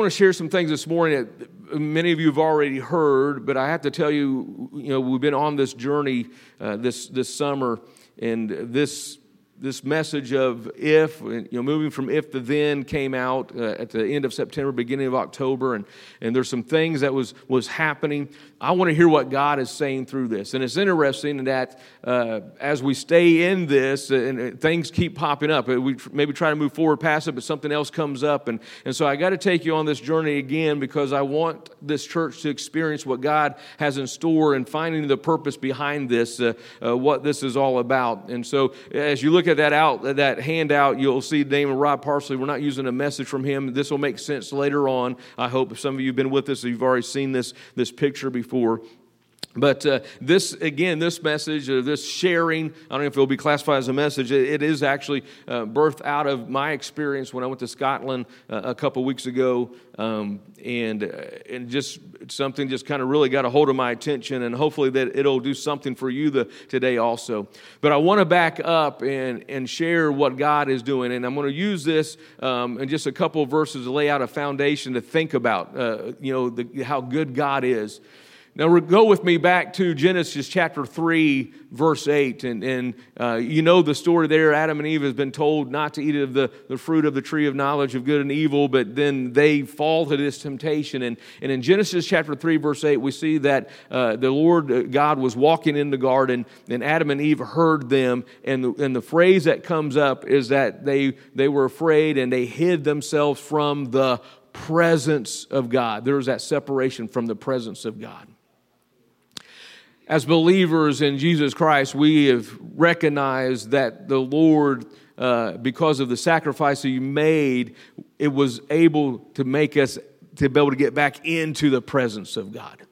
Going to share some things this morning that many of you have already heard, but I have to tell you, you know, we've been on this journey uh, this this summer, and this this message of if, you know, moving from if to then came out uh, at the end of September, beginning of October, and, and there's some things that was, was happening. I want to hear what God is saying through this. And it's interesting that uh, as we stay in this, uh, and uh, things keep popping up, uh, we maybe try to move forward past it, but something else comes up. And, and so I got to take you on this journey again because I want this church to experience what God has in store and finding the purpose behind this, uh, what this is all about. And so as you look that out, that handout, you'll see the name of Rod Parsley. We're not using a message from him. This will make sense later on. I hope some of you have been with us, you've already seen this, this picture before. But uh, this, again, this message, uh, this sharing, I don't know if it'll be classified as a message, it, it is actually uh, birthed out of my experience when I went to Scotland uh, a couple weeks ago. Um, and, uh, and just something just kind of really got a hold of my attention, and hopefully that it'll do something for you the, today also. But I want to back up and, and share what God is doing. And I'm going to use this um, in just a couple verses to lay out a foundation to think about, uh, you know, the, how good God is. Now, go with me back to Genesis chapter 3, verse 8. And, and uh, you know the story there. Adam and Eve has been told not to eat of the, the fruit of the tree of knowledge of good and evil, but then they fall to this temptation. And, and in Genesis chapter 3, verse 8, we see that uh, the Lord uh, God was walking in the garden, and Adam and Eve heard them. And the, and the phrase that comes up is that they, they were afraid and they hid themselves from the presence of God. There was that separation from the presence of God as believers in Jesus Christ, we have recognized that the Lord, uh, because of the sacrifice He made, it was able to make us to be able to get back into the presence of God.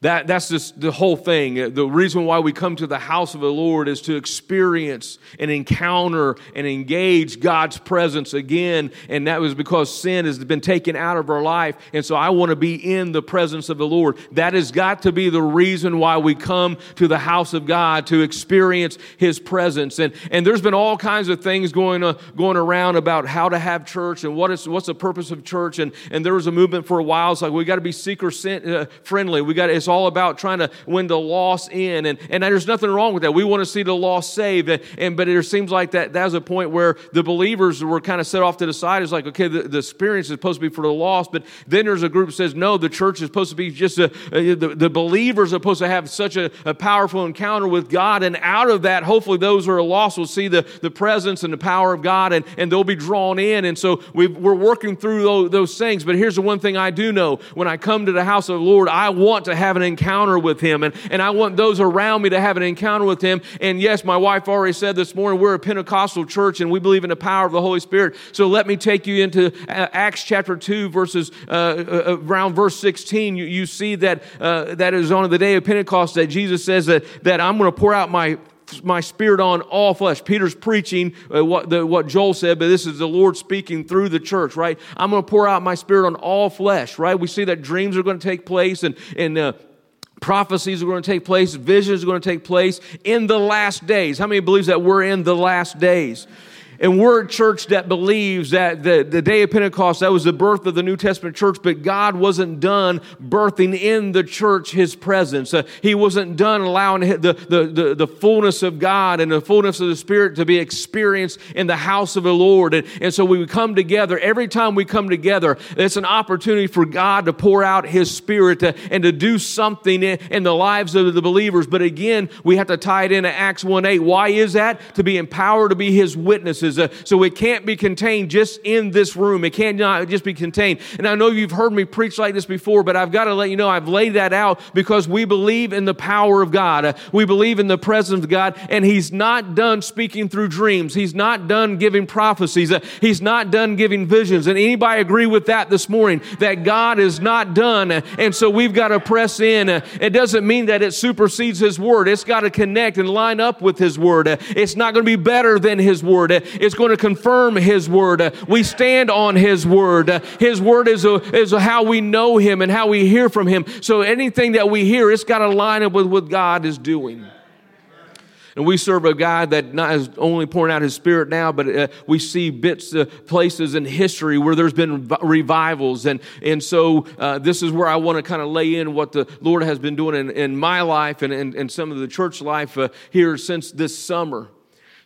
That, that's just the whole thing. The reason why we come to the house of the Lord is to experience and encounter and engage God's presence again. And that was because sin has been taken out of our life. And so I want to be in the presence of the Lord. That has got to be the reason why we come to the house of God to experience His presence. And, and there's been all kinds of things going, uh, going around about how to have church and what is, what's the purpose of church. And, and there was a movement for a while. It's like we got to be seeker uh, friendly. We got it's all about trying to win the loss in. And, and there's nothing wrong with that. We want to see the loss saved. And, and but it seems like that that was a point where the believers were kind of set off to the side. It's like, okay, the, the experience is supposed to be for the lost. But then there's a group that says, no, the church is supposed to be just a, a the, the believers are supposed to have such a, a powerful encounter with God. And out of that, hopefully those who are lost will see the, the presence and the power of God and, and they'll be drawn in. And so we are working through those, those things. But here's the one thing I do know when I come to the house of the Lord, I want to have an encounter with Him. And, and I want those around me to have an encounter with Him. And yes, my wife already said this morning, we're a Pentecostal church and we believe in the power of the Holy Spirit. So let me take you into uh, Acts chapter 2, verses uh, uh, around verse 16. You, you see that uh, that is on the day of Pentecost that Jesus says that, that I'm going to pour out my my spirit on all flesh. Peter's preaching uh, what, the, what Joel said, but this is the Lord speaking through the church, right? I'm going to pour out my spirit on all flesh, right? We see that dreams are going to take place and, and uh, prophecies are going to take place, visions are going to take place in the last days. How many believes that we're in the last days? And we're a church that believes that the, the day of Pentecost, that was the birth of the New Testament church, but God wasn't done birthing in the church his presence. Uh, he wasn't done allowing the, the, the, the, fullness of God and the fullness of the Spirit to be experienced in the house of the Lord. And, and so we come together, every time we come together, it's an opportunity for God to pour out his Spirit to, and to do something in, in the lives of the believers. But again, we have to tie it into Acts 1 8. Why is that? To be empowered to be his witnesses Uh, so it can't be contained just in this room. It can't not just be contained. And I know you've heard me preach like this before, but I've got to let you know I've laid that out because we believe in the power of God. Uh, we believe in the presence of God, and He's not done speaking through dreams. He's not done giving prophecies. Uh, he's not done giving visions. And anybody agree with that this morning? That God is not done. Uh, and so we've got to press in. Uh, it doesn't mean that it supersedes His Word. It's got to connect and line up with His Word. Uh, it's not going to be better than His Word. It's going to confirm His Word. We stand on His Word. His Word is, a, is a how we know Him and how we hear from Him. So anything that we hear, it's got to line up with what God is doing. And we serve a God that not is only pouring out His Spirit now, but uh, we see bits, uh, places in history where there's been revivals. And, and so uh, this is where I want to kind of lay in what the Lord has been doing in, in my life and, and, and some of the church life uh, here since this summer.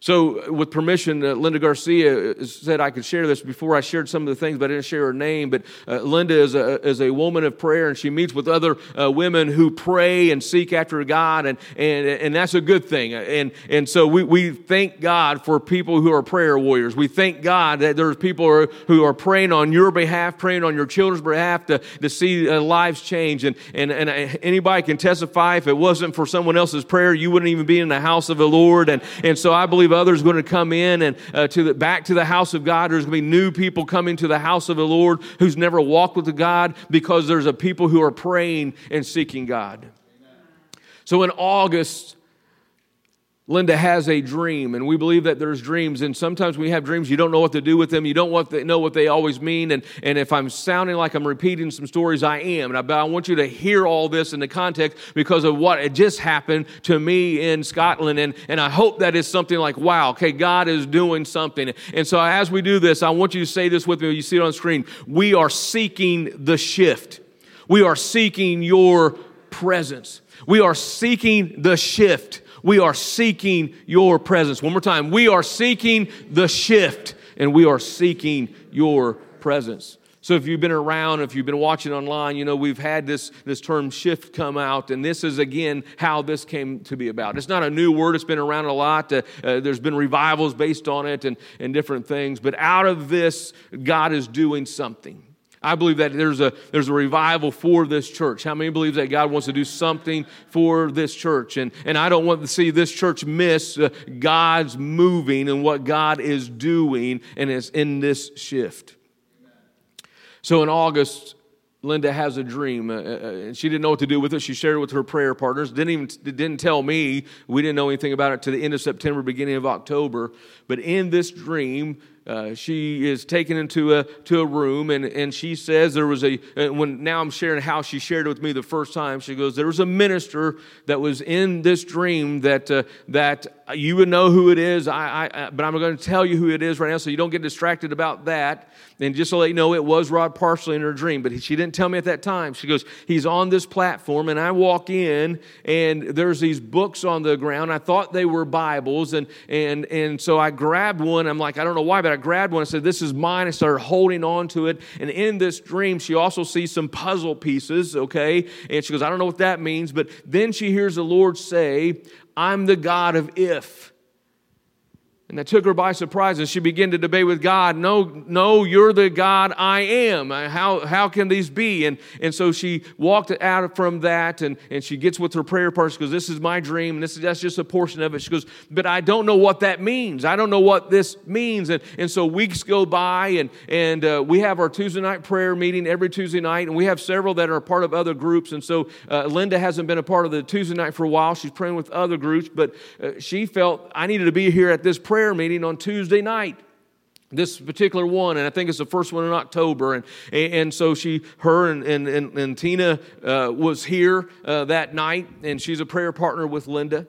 So, with permission, uh, Linda Garcia uh, said I could share this before I shared some of the things, but I didn't share her name. But uh, Linda is a, is a woman of prayer, and she meets with other uh, women who pray and seek after God, and, and, and that's a good thing. And, and so we, we thank God for people who are prayer warriors. We thank God that there's people who are, who are praying on your behalf, praying on your children's behalf to, to see uh, lives change. And, and, and uh, anybody can testify if it wasn't for someone else's prayer, you wouldn't even be in the house of the Lord. And, and so I believe others going to come in and uh, to the, back to the house of God. There's going to be new people coming to the house of the Lord who's never walked with the God because there's a people who are praying and seeking God. So in August, Linda has a dream, and we believe that there's dreams. And sometimes we have dreams, you don't know what to do with them. You don't want to know what they always mean. And, and if I'm sounding like I'm repeating some stories, I am. And I, but I want you to hear all this in the context because of what had just happened to me in Scotland. And, and I hope that is something like, wow, okay, God is doing something. And so as we do this, I want you to say this with me. You see it on screen. We are seeking the shift, we are seeking your presence. We are seeking the shift. We are seeking your presence. One more time. We are seeking the shift and we are seeking your presence. So if you've been around, if you've been watching online, you know we've had this, this term shift come out, and this is again how this came to be about. It's not a new word, it's been around a lot. Uh, uh, there's been revivals based on it and, and different things. But out of this, God is doing something. I believe that there's a, there's a revival for this church. How many believes that God wants to do something for this church? And, and I don't want to see this church miss uh, God's moving and what God is doing and is in this shift. So in August, Linda has a dream, uh, uh, and she didn't know what to do with it. She shared it with her prayer partners. Didn't even didn't tell me. We didn't know anything about it to the end of September, beginning of October. But in this dream, uh, she is taken into a to a room and, and she says there was a when now I'm sharing how she shared it with me the first time she goes there was a minister that was in this dream that uh, that you would know who it is. I, I but I'm going to tell you who it is right now so you don't get distracted about that. And just to let you know it was Rod Parsley in her dream but she didn't tell me at that time. She goes he's on this platform and I walk in and there's these books on the ground. I thought they were Bibles and and and so I grabbed one. I'm like I don't know why but I grabbed one and said, This is mine. I started holding on to it. And in this dream, she also sees some puzzle pieces, okay? And she goes, I don't know what that means. But then she hears the Lord say, I'm the God of if. And that took her by surprise, and she began to debate with God, No, no, you're the God I am. How, how can these be? And, and so she walked out from that, and, and she gets with her prayer partner. She goes, This is my dream, and this is, that's just a portion of it. She goes, But I don't know what that means. I don't know what this means. And, and so weeks go by, and, and uh, we have our Tuesday night prayer meeting every Tuesday night, and we have several that are part of other groups. And so uh, Linda hasn't been a part of the Tuesday night for a while. She's praying with other groups, but uh, she felt I needed to be here at this prayer prayer meeting on Tuesday night. This particular one and i think it's the first one in october and, and so she her and, and, and, tina uh, was here uh, that night and she's a prayer partner with linda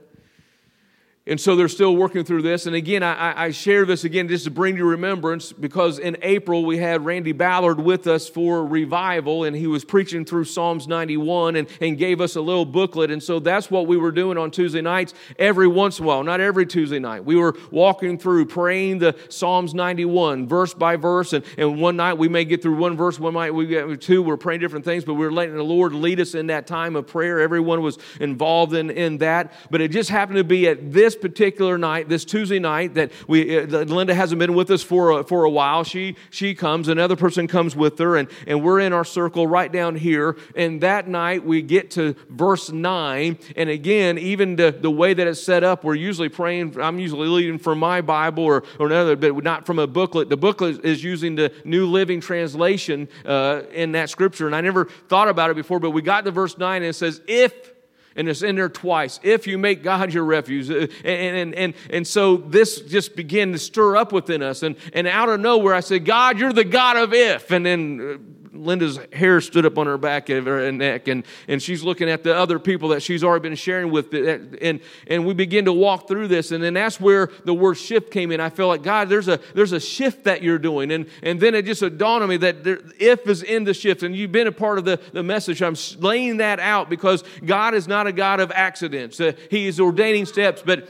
and so they're still working through this. And again, I, I, share this again just to bring you remembrance because in April we had Randy Ballard with us for revival, and he was preaching through Psalms 91 and, and gave us a little booklet. And so that's what we were doing on Tuesday nights every once in a while, not every Tuesday night. We were walking through, praying the Psalms 91 verse by verse. And, and one night we may get through one verse, one night we get two. We're praying different things, but we we're letting the Lord lead us in that time of prayer. Everyone was involved in, in that. But it just happened to be at this this particular night, this Tuesday night, that we uh, Linda hasn't been with us for a, for a while. She she comes, another person comes with her, and and we're in our circle right down here. And that night we get to verse nine, and again, even the the way that it's set up, we're usually praying. I'm usually leading from my Bible or or another, but not from a booklet. The booklet is using the New Living Translation uh, in that scripture, and I never thought about it before, but we got to verse nine, and it says, "If." And it's in there twice. If you make God your refuge. Uh, and, and, and, and so this just began to stir up within us. And, and out of nowhere, I said, God, you're the God of if. And then uh, Linda's hair stood up on her back and her neck, and, and she's looking at the other people that she's already been sharing with. And, and we begin to walk through this, and then that's where the word shift came in. I felt like, God, there's a, there's a shift that you're doing. And, and then it just dawned on me that there, if is in the shift, and you've been a part of the, the message. I'm laying that out because God is not a God of accidents. Uh, he is ordaining steps, but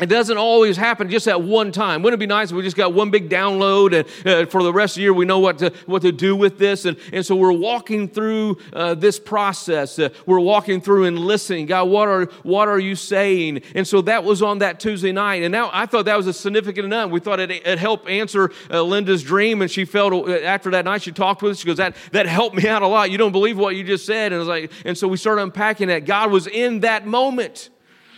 it doesn't always happen just at one time. Wouldn't it be nice if we just got one big download and uh, for the rest of the year we know what to, what to do with this? And, and so we're walking through uh, this process. Uh, we're walking through and listening. God, what are, what are you saying? And so that was on that Tuesday night. And now I thought that was a significant enough. We thought it, it helped answer uh, Linda's dream. And she felt uh, after that night, she talked with us. She goes, that, that helped me out a lot. You don't believe what you just said. And, was like, and so we started unpacking that. God was in that moment.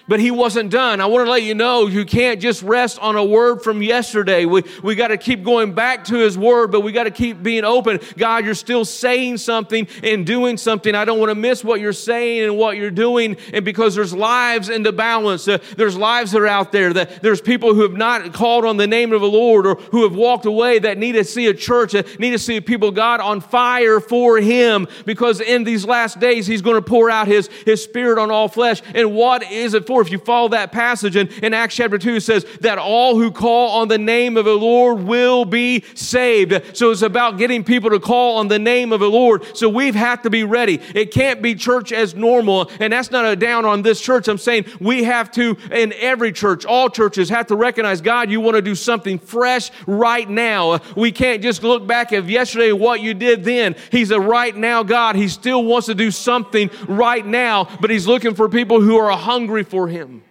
But he wasn't done. I want to let you know you can't just rest on a word from yesterday. We, we got to keep going back to his word, but we got to keep being open. God, you're still saying something and doing something. I don't want to miss what you're saying and what you're doing. And because there's lives in the balance, uh, there's lives that are out there, that there's people who have not called on the name of the Lord or who have walked away that need to see a church, that need to see people, God, on fire for him because in these last days, he's going to pour out his, his spirit on all flesh. And what is it for? If you follow that passage in, in Acts chapter 2, it says that all who call on the name of the Lord will be saved. So it's about getting people to call on the name of the Lord. So we've had to be ready. It can't be church as normal. And that's not a down on this church. I'm saying we have to, in every church, all churches have to recognize God, you want to do something fresh right now. We can't just look back at yesterday what you did then. He's a right now God. He still wants to do something right now, but He's looking for people who are hungry for Him.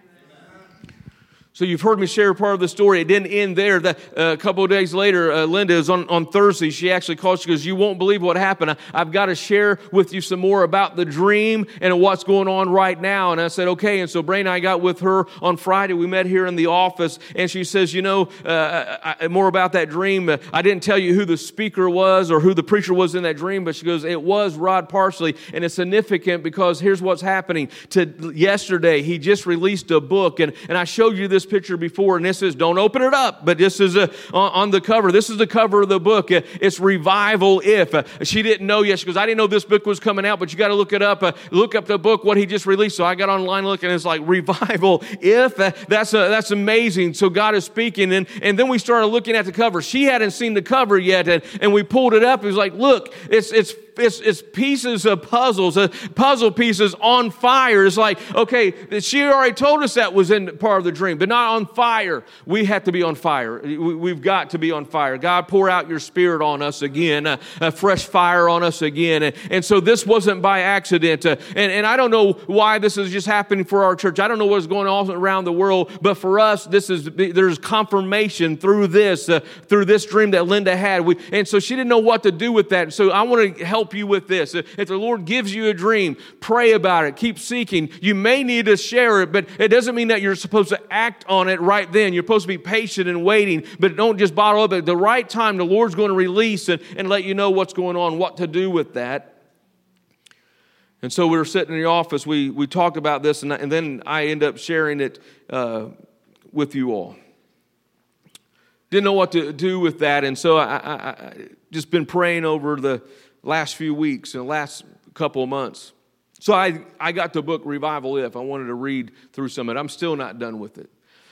So you've heard me share part of the story. It didn't end there. That, uh, a couple of days later, uh, Linda is on, on Thursday. She actually called. She goes, "You won't believe what happened. I, have got to share with you some more about the dream and what's going on right now." And I said, "Okay." And so Bray and I got with her on Friday. We met here in the office, and she says, "You know, uh, I, more about that dream. I didn't tell you who the speaker was or who the preacher was in that dream, but she goes, it was Rod Parsley, and it's significant because here's what's happening. To yesterday, he just released a book, and and I showed you this." Picture before, and this is, don't open it up, but this is a, on the cover. This is the cover of the book. Uh, it's Revival If. Uh, she didn't know yet. She goes, I didn't know this book was coming out, but you got to look it up. Uh, look up the book, what he just released. So I got online looking, and it's like Revival If. That's, a, that's amazing. So God is speaking. And, and then we started looking at the cover. She hadn't seen the cover yet, and, and we pulled it up. It was like, look, it's, it's it's, it's pieces of puzzles, uh, puzzle pieces on fire. It's like, okay, she already told us that was in part of the dream, but not on fire. We have to be on fire. We've got to be on fire. God, pour out your spirit on us again, uh, a fresh fire on us again. And, and so this wasn't by accident. Uh, and, and I don't know why this is just happening for our church. I don't know what's going on around the world, but for us, this is, there's confirmation through this, uh, through this dream that Linda had. We, and so she didn't know what to do with that. So I want to help help you with this. If the Lord gives you a dream, pray about it, keep seeking. You may need to share it, but it doesn't mean that you're supposed to act on it right then. You're supposed to be patient and waiting, but don't just bottle up. At the right time, the Lord's going to release and, and let you know what's going on, what to do with that. And so we were sitting in the office, we, we talked about this, and, and then I end up sharing it uh, with you all. Didn't know what to do with that, and so I, I, I just been praying over the last few weeks and the last couple of months. So I, I got the book Revival If. I wanted to read through some of it. I'm still not done with it.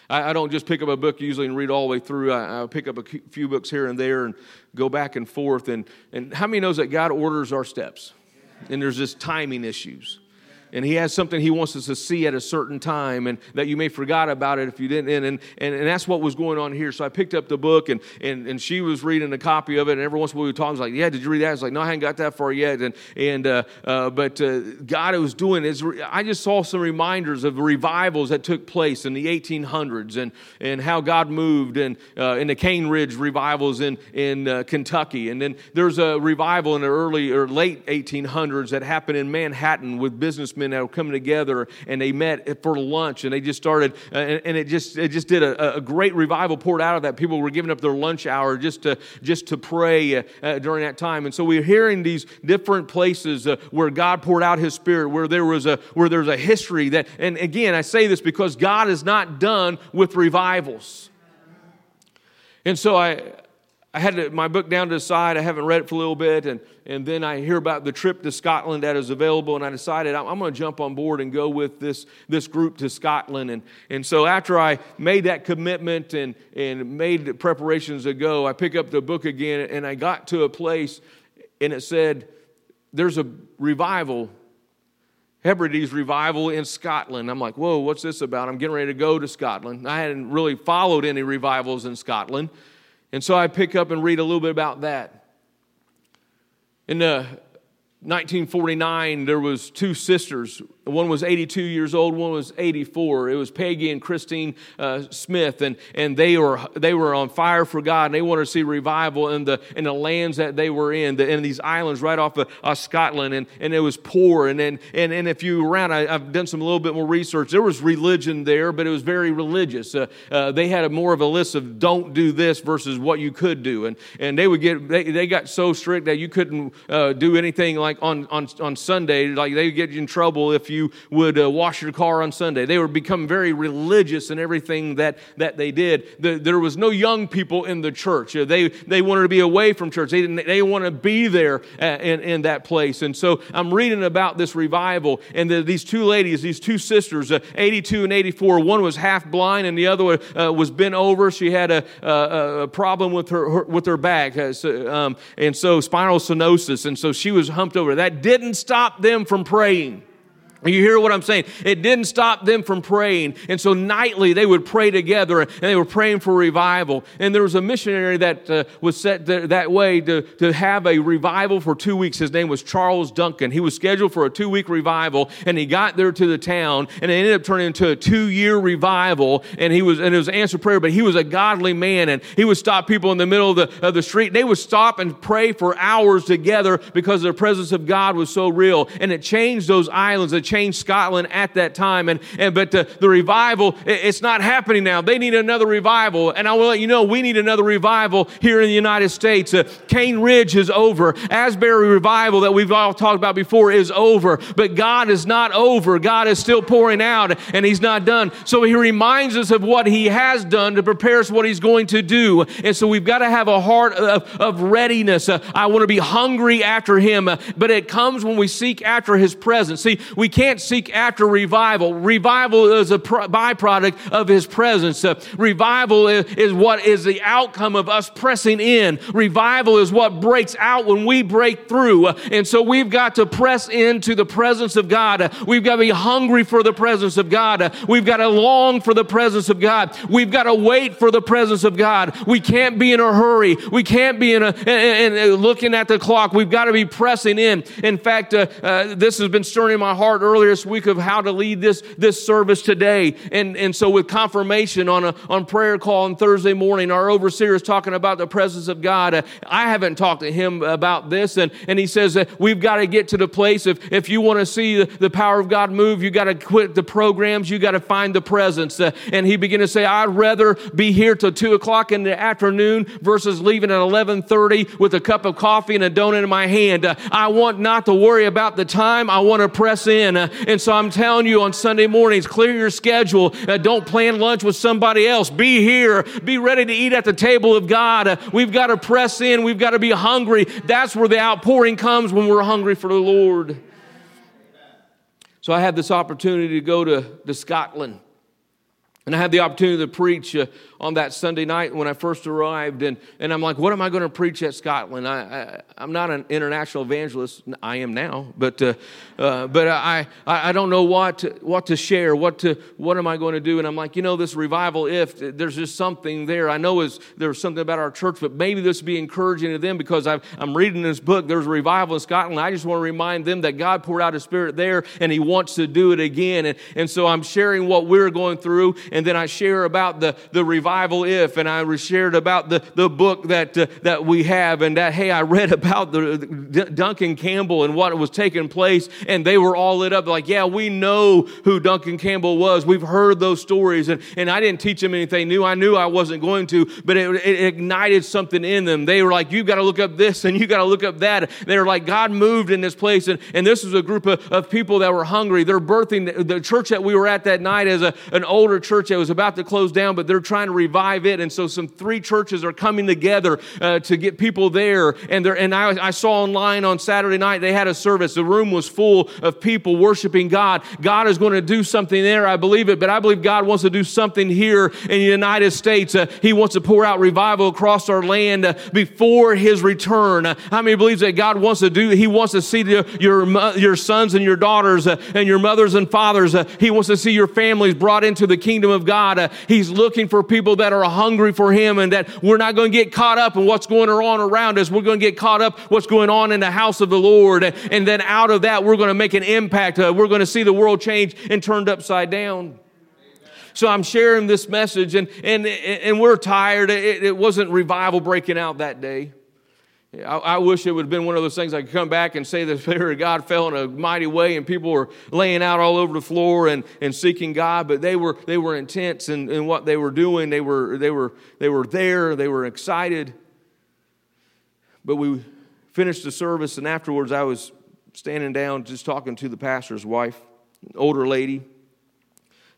I, I don't just pick up a book usually and read all the way through. I, I pick up a few books here and there and go back and forth. And, and how many knows that God orders our steps? And there's just timing issues. And he has something he wants us to see at a certain time and that you may forgot about it if you didn't. And, and, and, that's what was going on here. So i picked up the book and, and, and she was reading a copy of it. And every once in a while we was like yeah did you read that? I was like no i hadn't got that far yet. And, and uh, uh, but uh, god was doing is i just saw some reminders of revivals that took place in the 1800s and, and how god moved and uh, in the cane ridge revivals in, in uh, kentucky. And then there's a revival in the early or late 1800s that happened in manhattan with businessmen that were coming together and they met for lunch and they just started uh, and, and, it just it just did a, a, great revival poured out of that. People were giving up their lunch hour just to just to pray uh, uh, during that time. And so we're hearing these different places uh, where god poured out his spirit where there was a where there's a history that and again i say this because god is not done with revivals. And so i I had my book down to the side. I haven't read it for a little bit. And, and then I hear about the trip to Scotland that is available. And I decided I'm, I'm going to jump on board and go with this, this group to Scotland. And, and so after I made that commitment and, and made the preparations to go, I pick up the book again and I got to a place and it said, There's a revival Hebrides revival in Scotland. I'm like, whoa, what's this about? I'm getting ready to go to Scotland. I hadn't really followed any revivals in Scotland. And so I pick up and read a little bit about that. In uh, the 1949, there was two sisters one was 82 years old, one was 84. It was Peggy and Christine uh, Smith, and, and they, were, they were on fire for God, and they wanted to see revival in the, in the lands that they were in, the, in these islands right off of uh, Scotland, and, and it was poor. And, and, and, and if you were around, I, have done some a little bit more research. There was religion there, but it was very religious. Uh, uh, they had a more of a list of don't do this versus what you could do. And, and they would get, they, they got so strict that you couldn't uh, do anything like on, on, on Sunday, like they would get in trouble if you you would uh, wash your car on Sunday. They were become very religious in everything that, that they did. The, there was no young people in the church. Uh, they, they wanted to be away from church. They didn't they want to be there uh, in, in that place. And so I'm reading about this revival and the, these two ladies, these two sisters, uh, 82 and 84. One was half blind and the other uh, was bent over. She had a, a, a problem with her, her, with her back. Uh, so, um, and so spinal stenosis. And so she was humped over. That didn't stop them from praying. You hear what I'm saying? It didn't stop them from praying. And so nightly they would pray together and they were praying for revival. And there was a missionary that uh, was set th- that way to, to have a revival for two weeks. His name was Charles Duncan. He was scheduled for a two week revival and he got there to the town and it ended up turning into a two year revival. And he was, and it was answered prayer, but he was a godly man and he would stop people in the middle of the, of the street. They would stop and pray for hours together because the presence of God was so real. And it changed those islands. It changed Scotland at that time. And, and but the, the revival, it's not happening now. They need another revival. And I will let you know, we need another revival here in the United States. Uh, Cane Ridge is over. Asbury revival that we've all talked about before is over. But God is not over. God is still pouring out and He's not done. So He reminds us of what He has done to prepare us what He's going to do. And so we've got to have a heart of, of readiness. Uh, I want to be hungry after Him. Uh, but it comes when we seek after His presence. See, we can't seek after revival. Revival is a byproduct of His presence. Uh, revival is, is what is the outcome of us pressing in. Revival is what breaks out when we break through. Uh, and so we've got to press into the presence of God. Uh, we've got to be hungry for the presence of God. We've got to long for the presence of God. We've got to wait for the presence of God. We can't be in a hurry. We can't be in a and, and looking at the clock. We've got to be pressing in. In fact, uh, uh, this has been stirring my heart earlier this week of how to lead this, this service today. And, and so with confirmation on a on prayer call on Thursday morning, our overseer is talking about the presence of God. Uh, I haven't talked to him about this. And, and he says that we've got to get to the place if, if you want to see the, the power of God move, you got to quit the programs, you got to find the presence. Uh, and he began to say, I'd rather be here till two o'clock in the afternoon versus leaving at 1130 with a cup of coffee and a donut in my hand. Uh, I want not to worry about the time. I want to press in. And so I'm telling you on Sunday mornings, clear your schedule. Uh, don't plan lunch with somebody else. Be here. Be ready to eat at the table of God. Uh, we've got to press in. We've got to be hungry. That's where the outpouring comes when we're hungry for the Lord. So I had this opportunity to go to, to Scotland. And I had the opportunity to preach uh, on that Sunday night when I first arrived, and, and I'm like, what am I going to preach at Scotland? I, I, am not an international evangelist. I am now, but, uh, uh, but I, I don't know what to, what to share, what, to, what am I going to do? And I'm like, you know, this revival, if there's just something there. I know is there's something about our church, but maybe this would be encouraging to them because i am reading this book. There's a revival in Scotland. I just want to remind them that God poured out His Spirit there and He wants to do it again. And, and so I'm sharing what we're going through, and then I share about the, the revival if, and I shared about the, the book that, uh, that we have, and that, hey, I read about the, the Duncan Campbell and what was taking place, and they were all lit up like, yeah, we know who Duncan Campbell was. We've heard those stories, and, and I didn't teach them anything new. I knew I wasn't going to, but it, it ignited something in them. They were like, you've got to look up this and you got to look up that. They were like, God moved in this place, and, and this was a group of, of people that were hungry. They're birthing the church that we were at that night as a, an older church that was about to close down, but they're trying to revive it. And so some three churches are coming together uh, to get people there. And, and I, I saw online on Saturday night, they had a service. The room was full of people worshiping God. God is going to do something there. I believe it, but I believe God wants to do something here in the United States. Uh, he wants to pour out revival across our land uh, before his return. Uh, how many believes that God wants to do, he wants to see the, your, your sons and your daughters uh, and your mothers and fathers. Uh, he wants to see your families brought into the kingdom of God. Uh, he's looking for people that are hungry for him and that we're not going to get caught up in what's going on around us. We're going to get caught up what's going on in the house of the Lord. And then out of that, we're going to make an impact. Uh, we're going to see the world change and turned upside down. So I'm sharing this message, and, and, and we're tired. It, it wasn't revival breaking out that day. I, I, wish it would have been one of those things I could come back and say the Spirit of God fell in a mighty way and people were laying out all over the floor and, and seeking God, but they were, they were intense in, in what they were doing. They were, they, were, they were there, they were excited. But we finished the service, and afterwards I was standing down just talking to the pastor's wife, older lady.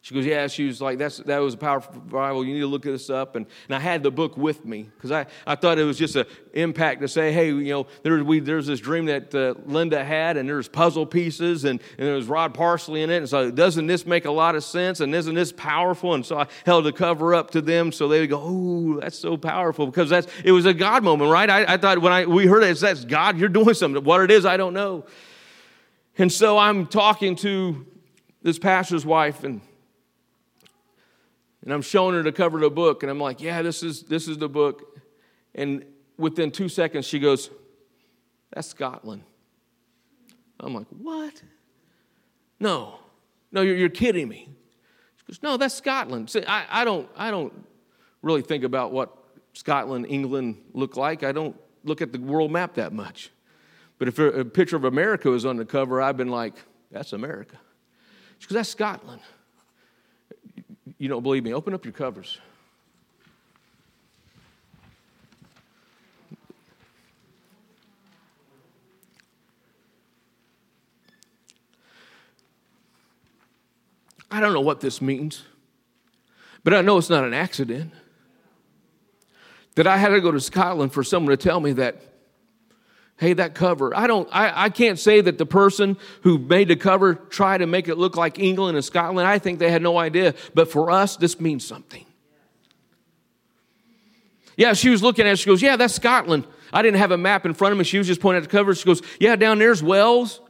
She goes, Yeah, she was like, That's, That was a powerful Bible. You need to look this up. And, and I had the book with me because I, I thought it was just an impact to say, Hey, you know, there, we, there's this dream that uh, Linda had, and there's puzzle pieces, and, and there was Rod Parsley in it. And so, doesn't this make a lot of sense? And isn't this powerful? And so I held the cover up to them so they would go, Oh, that's so powerful because that's, it was a God moment, right? I, I thought when I, we heard it, that's God, you're doing something. What it is, I don't know. And so I'm talking to this pastor's wife, and and I'm showing her the cover of the book, and I'm like, yeah, this is, this is the book. And within two seconds, she goes, that's Scotland. I'm like, what? No, no, you're, you're kidding me. She goes, no, that's Scotland. See, I, I, don't, I don't really think about what Scotland, England look like. I don't look at the world map that much. But if a picture of America was on the cover, I've been like, that's America. She goes, that's Scotland you don't believe me, open up your covers. I don't know what this means, but I know it's not an accident. That I had to go to Scotland for someone to tell me that hey that cover i don't I, I can't say that the person who made the cover tried to make it look like england and scotland. I think they had no idea. But for us this means something. Yeah she was looking at it. She goes yeah that's scotland. I didn't have a map in front of me. She was just pointing at the cover. She goes yeah down there's wales.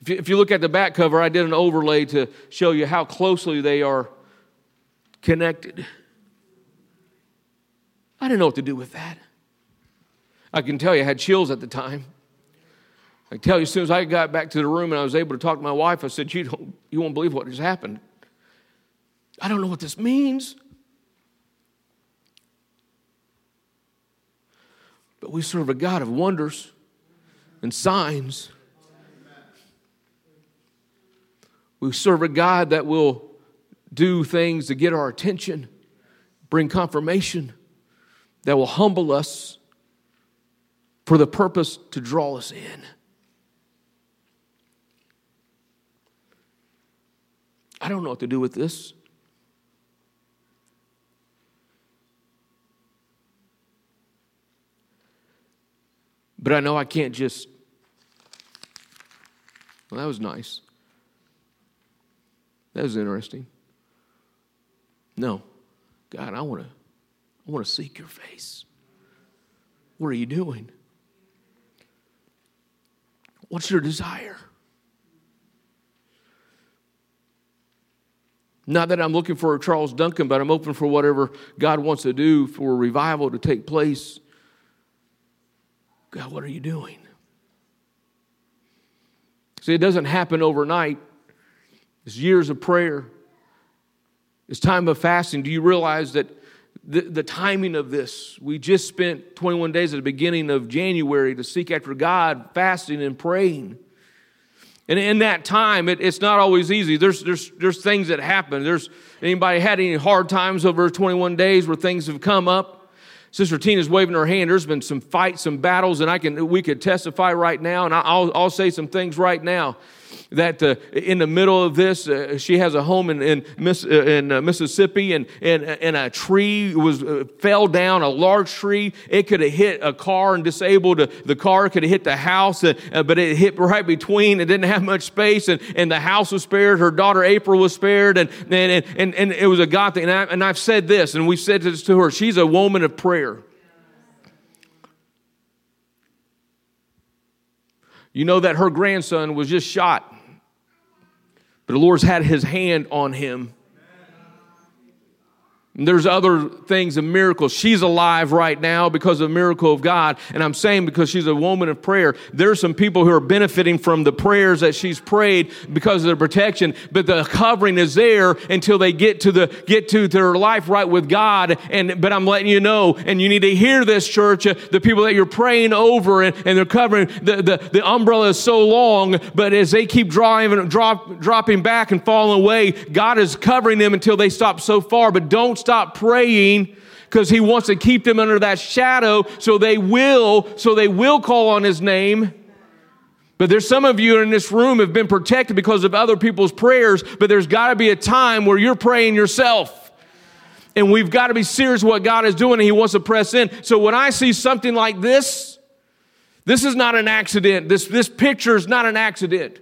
If you, if you look at the back cover i did an overlay to show you how closely they are connected. I didn't know what to do with that I can tell you, I had chills at the time. I tell you, as soon as I got back to the room and I was able to talk to my wife, I said, You, don't, you won't believe what has happened. I don't know what this means. But we serve a God of wonders and signs. We serve a God that will do things to get our attention, bring confirmation, that will humble us for the purpose to draw us in. I don't know what to do with this. But I know I can't just. Well, that was nice. That was interesting. No. God, I want to I want to seek your face. What are you doing? What's your desire? Not that I'm looking for a Charles Duncan, but I'm open for whatever God wants to do for revival to take place. God, what are you doing? See, it doesn't happen overnight. It's years of prayer. It's time of fasting. Do you realize that the, the timing of this? We just spent 21 days at the beginning of January to seek after God, fasting and praying. And in that time, it, it's not always easy. There's, there's, there's things that happen. There's anybody had any hard times over 21 days where things have come up? Sister Tina's waving her hand. There's been some fights, some battles, and I can we could testify right now, and I'll, I'll say some things right now that uh, in the middle of this, uh, she has a home in, in, Miss, uh, in uh, Mississippi, and, and, and a tree was uh, fell down, a large tree. It could have hit a car and disabled the car. Could have hit the house, uh, but it hit right between. It didn't have much space, and, and the house was spared. Her daughter April was spared, and, and, and, and it was a God thing. And, I, and I've said this, and we've said this to her. She's a woman of prayer. You know that her grandson was just shot but the Lord's had his hand on him there's other things and miracles. She's alive right now because of a miracle of God. And I'm saying because she's a woman of prayer. There's some people who are benefiting from the prayers that she's prayed because of the protection. But the covering is there until they get to the get to their life right with God. And but I'm letting you know, and you need to hear this, church. Uh, the people that you're praying over and, and they're covering the, the, the umbrella is so long, but as they keep drawing drop, dropping back and falling away, God is covering them until they stop so far. But don't stop praying because he wants to keep them under that shadow so they will so they will call on his name. But there's some of you in this room have been protected because of other people's prayers but there's got to be a time where you're praying yourself. And we've got to be serious what god is doing and he wants to press in. So when i see something like this this is not an accident. This, this picture is not an accident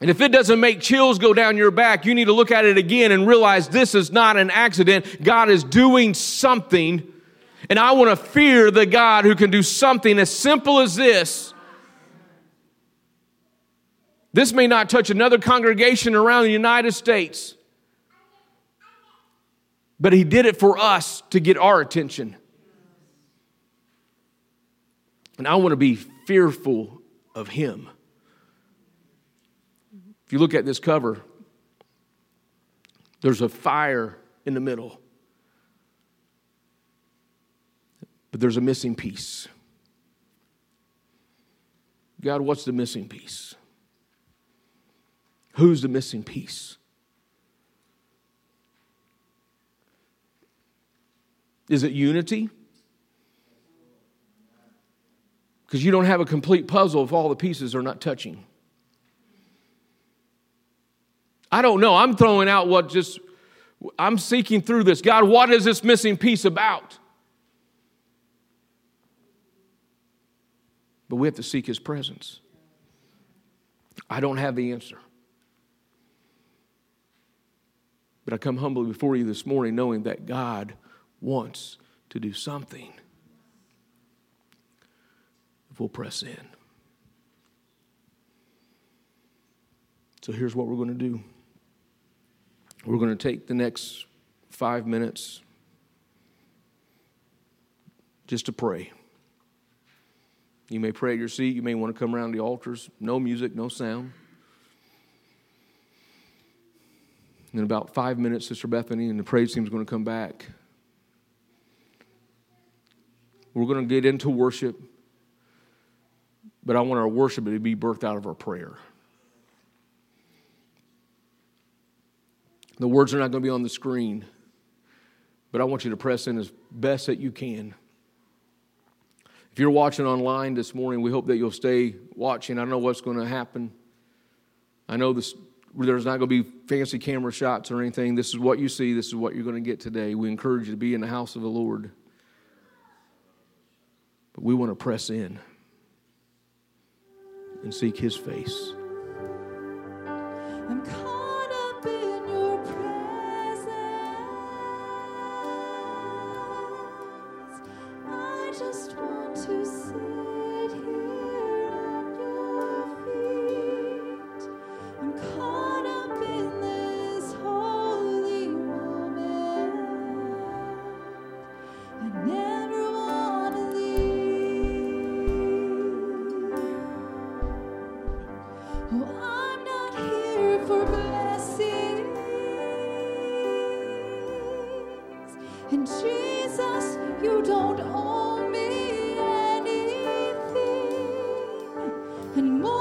and if it doesn't make chills go down your back, you need to look at it again and realize this is not an accident. God is doing something. And I want to fear the God who can do something as simple as this. This may not touch another congregation around the United States, but He did it for us to get our attention. And I want to be fearful of Him. If you look at this cover, there's a fire in the middle, but there's a missing piece. God, what's the missing piece? Who's the missing piece? Is it unity? Because you don't have a complete puzzle if all the pieces are not touching. I don't know. I'm throwing out what just, I'm seeking through this. God, what is this missing piece about? But we have to seek His presence. I don't have the answer. But I come humbly before you this morning knowing that God wants to do something if we'll press in. So here's what we're going to do. We're going to take the next five minutes just to pray. You may pray at your seat. You may want to come around the altars. No music, no sound. In about five minutes, Sister Bethany and the praise team is going to come back. We're going to get into worship, but I want our worship to be birthed out of our prayer. The words are not going to be on the screen, but I want you to press in as best that you can. If you're watching online this morning, we hope that you'll stay watching. I don't know what's going to happen. I know this, there's not going to be fancy camera shots or anything. This is what you see, this is what you're going to get today. We encourage you to be in the house of the Lord. But we want to press in and seek His face. And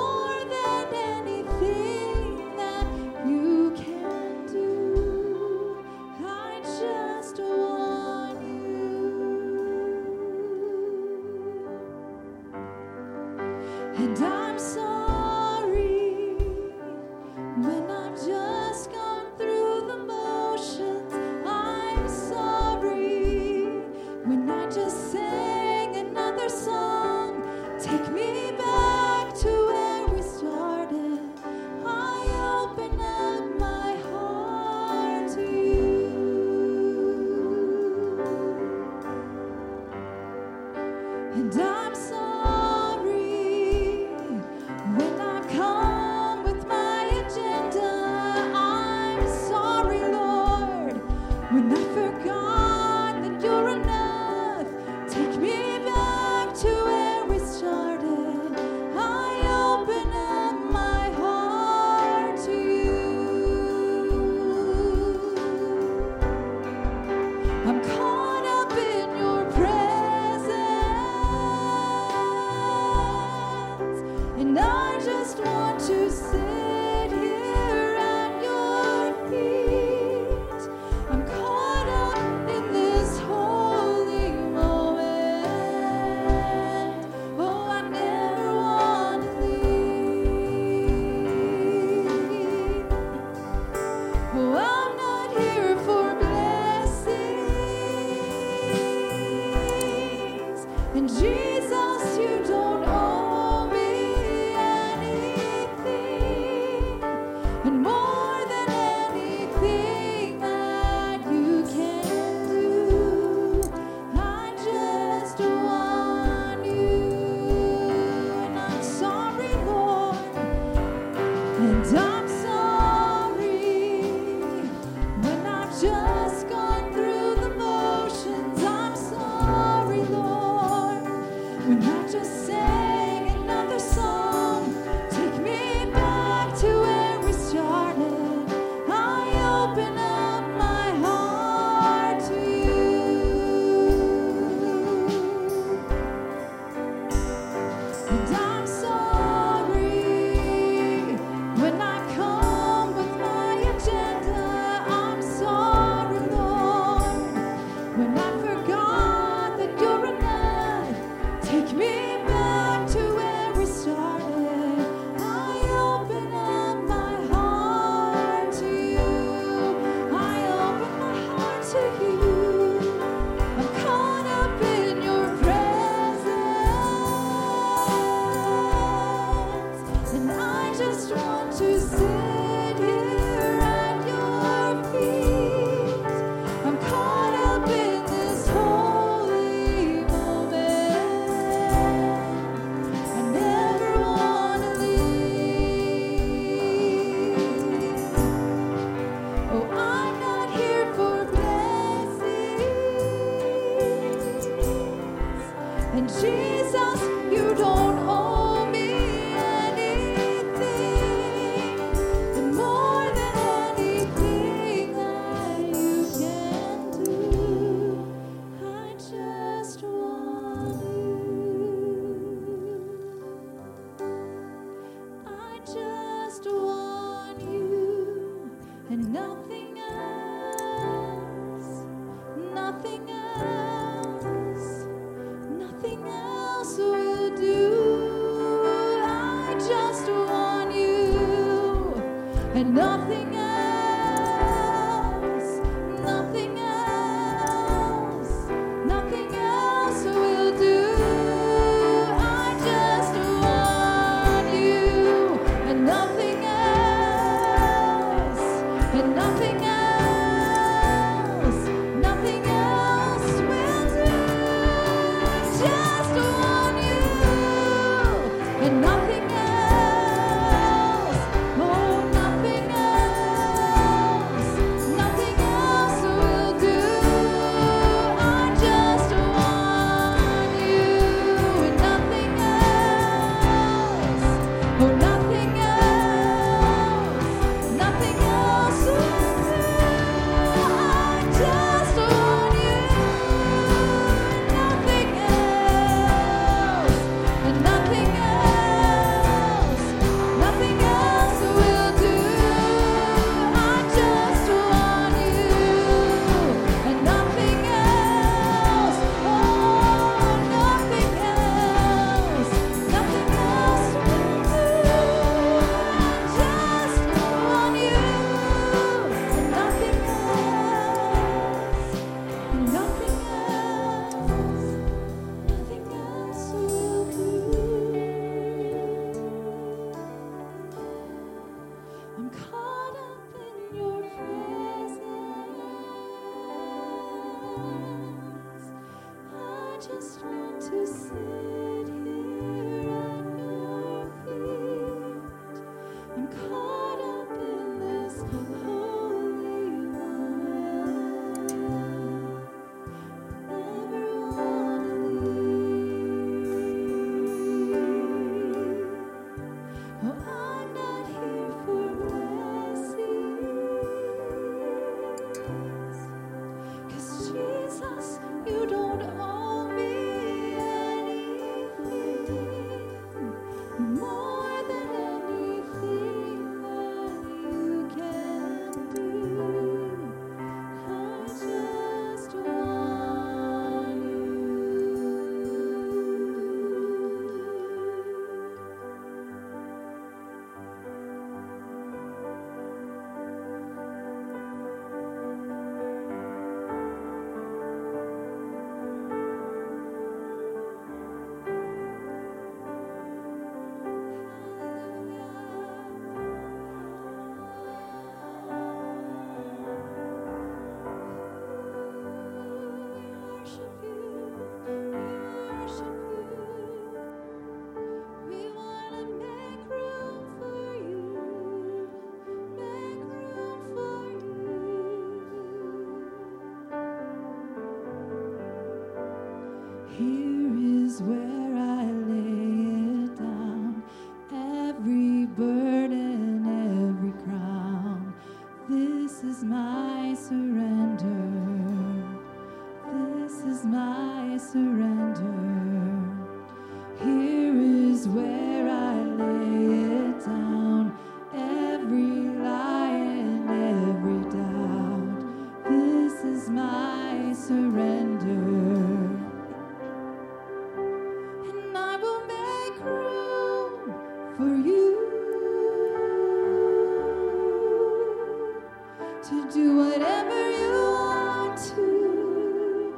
do whatever you want to,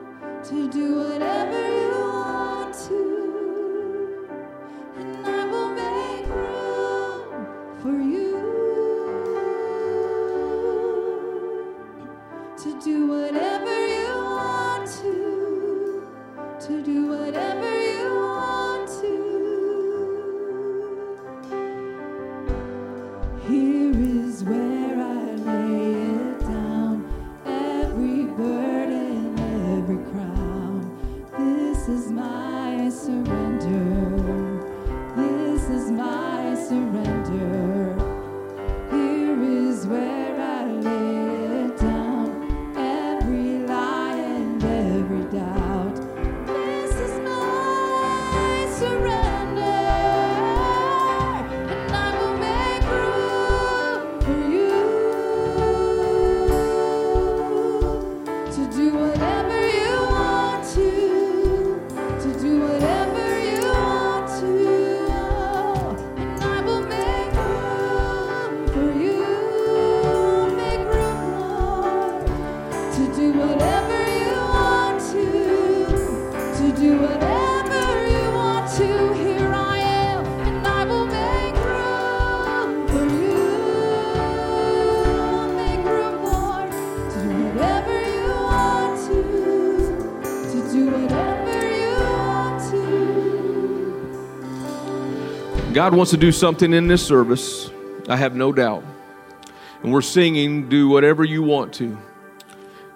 to do whatever you God wants to do something in this service, I have no doubt. And we're singing, Do Whatever You Want to.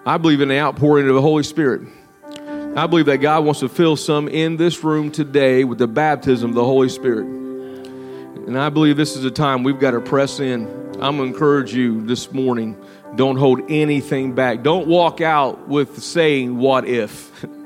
I believe in the outpouring of the Holy Spirit. I believe that God wants to fill some in this room today with the baptism of the Holy Spirit. And I believe this is a time we've got to press in. I'm going to encourage you this morning don't hold anything back. Don't walk out with saying, What if?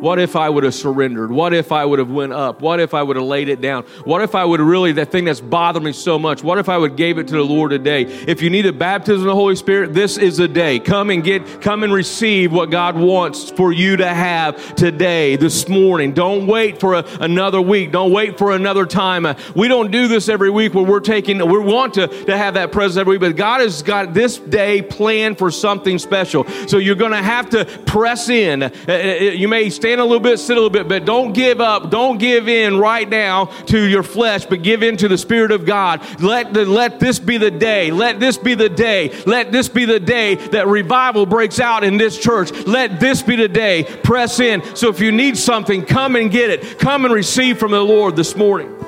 What if I would have surrendered? What if I would have went up? What if I would have laid it down? What if I would really that thing that's bothered me so much? What if I would gave it to the Lord today? If you need a baptism of the Holy Spirit, this is a day. Come and get come and receive what God wants for you to have today, this morning. Don't wait for a, another week. Don't wait for another time. Uh, We don't do this every week where we're taking we want to, to have that presence every week, but God has got this day planned for something special. So you're going to have to press in. Uh, uh, You may stand stand a little bit, sit a little bit, but don't give up. Don't give in right now to your flesh, but give in to the Spirit of God. Let, the, let this be the day. Let this be the day. Let this be the day that revival breaks out in this church. Let this be the day. Press in. So if you need something, come and get it. Come and receive from the Lord this morning.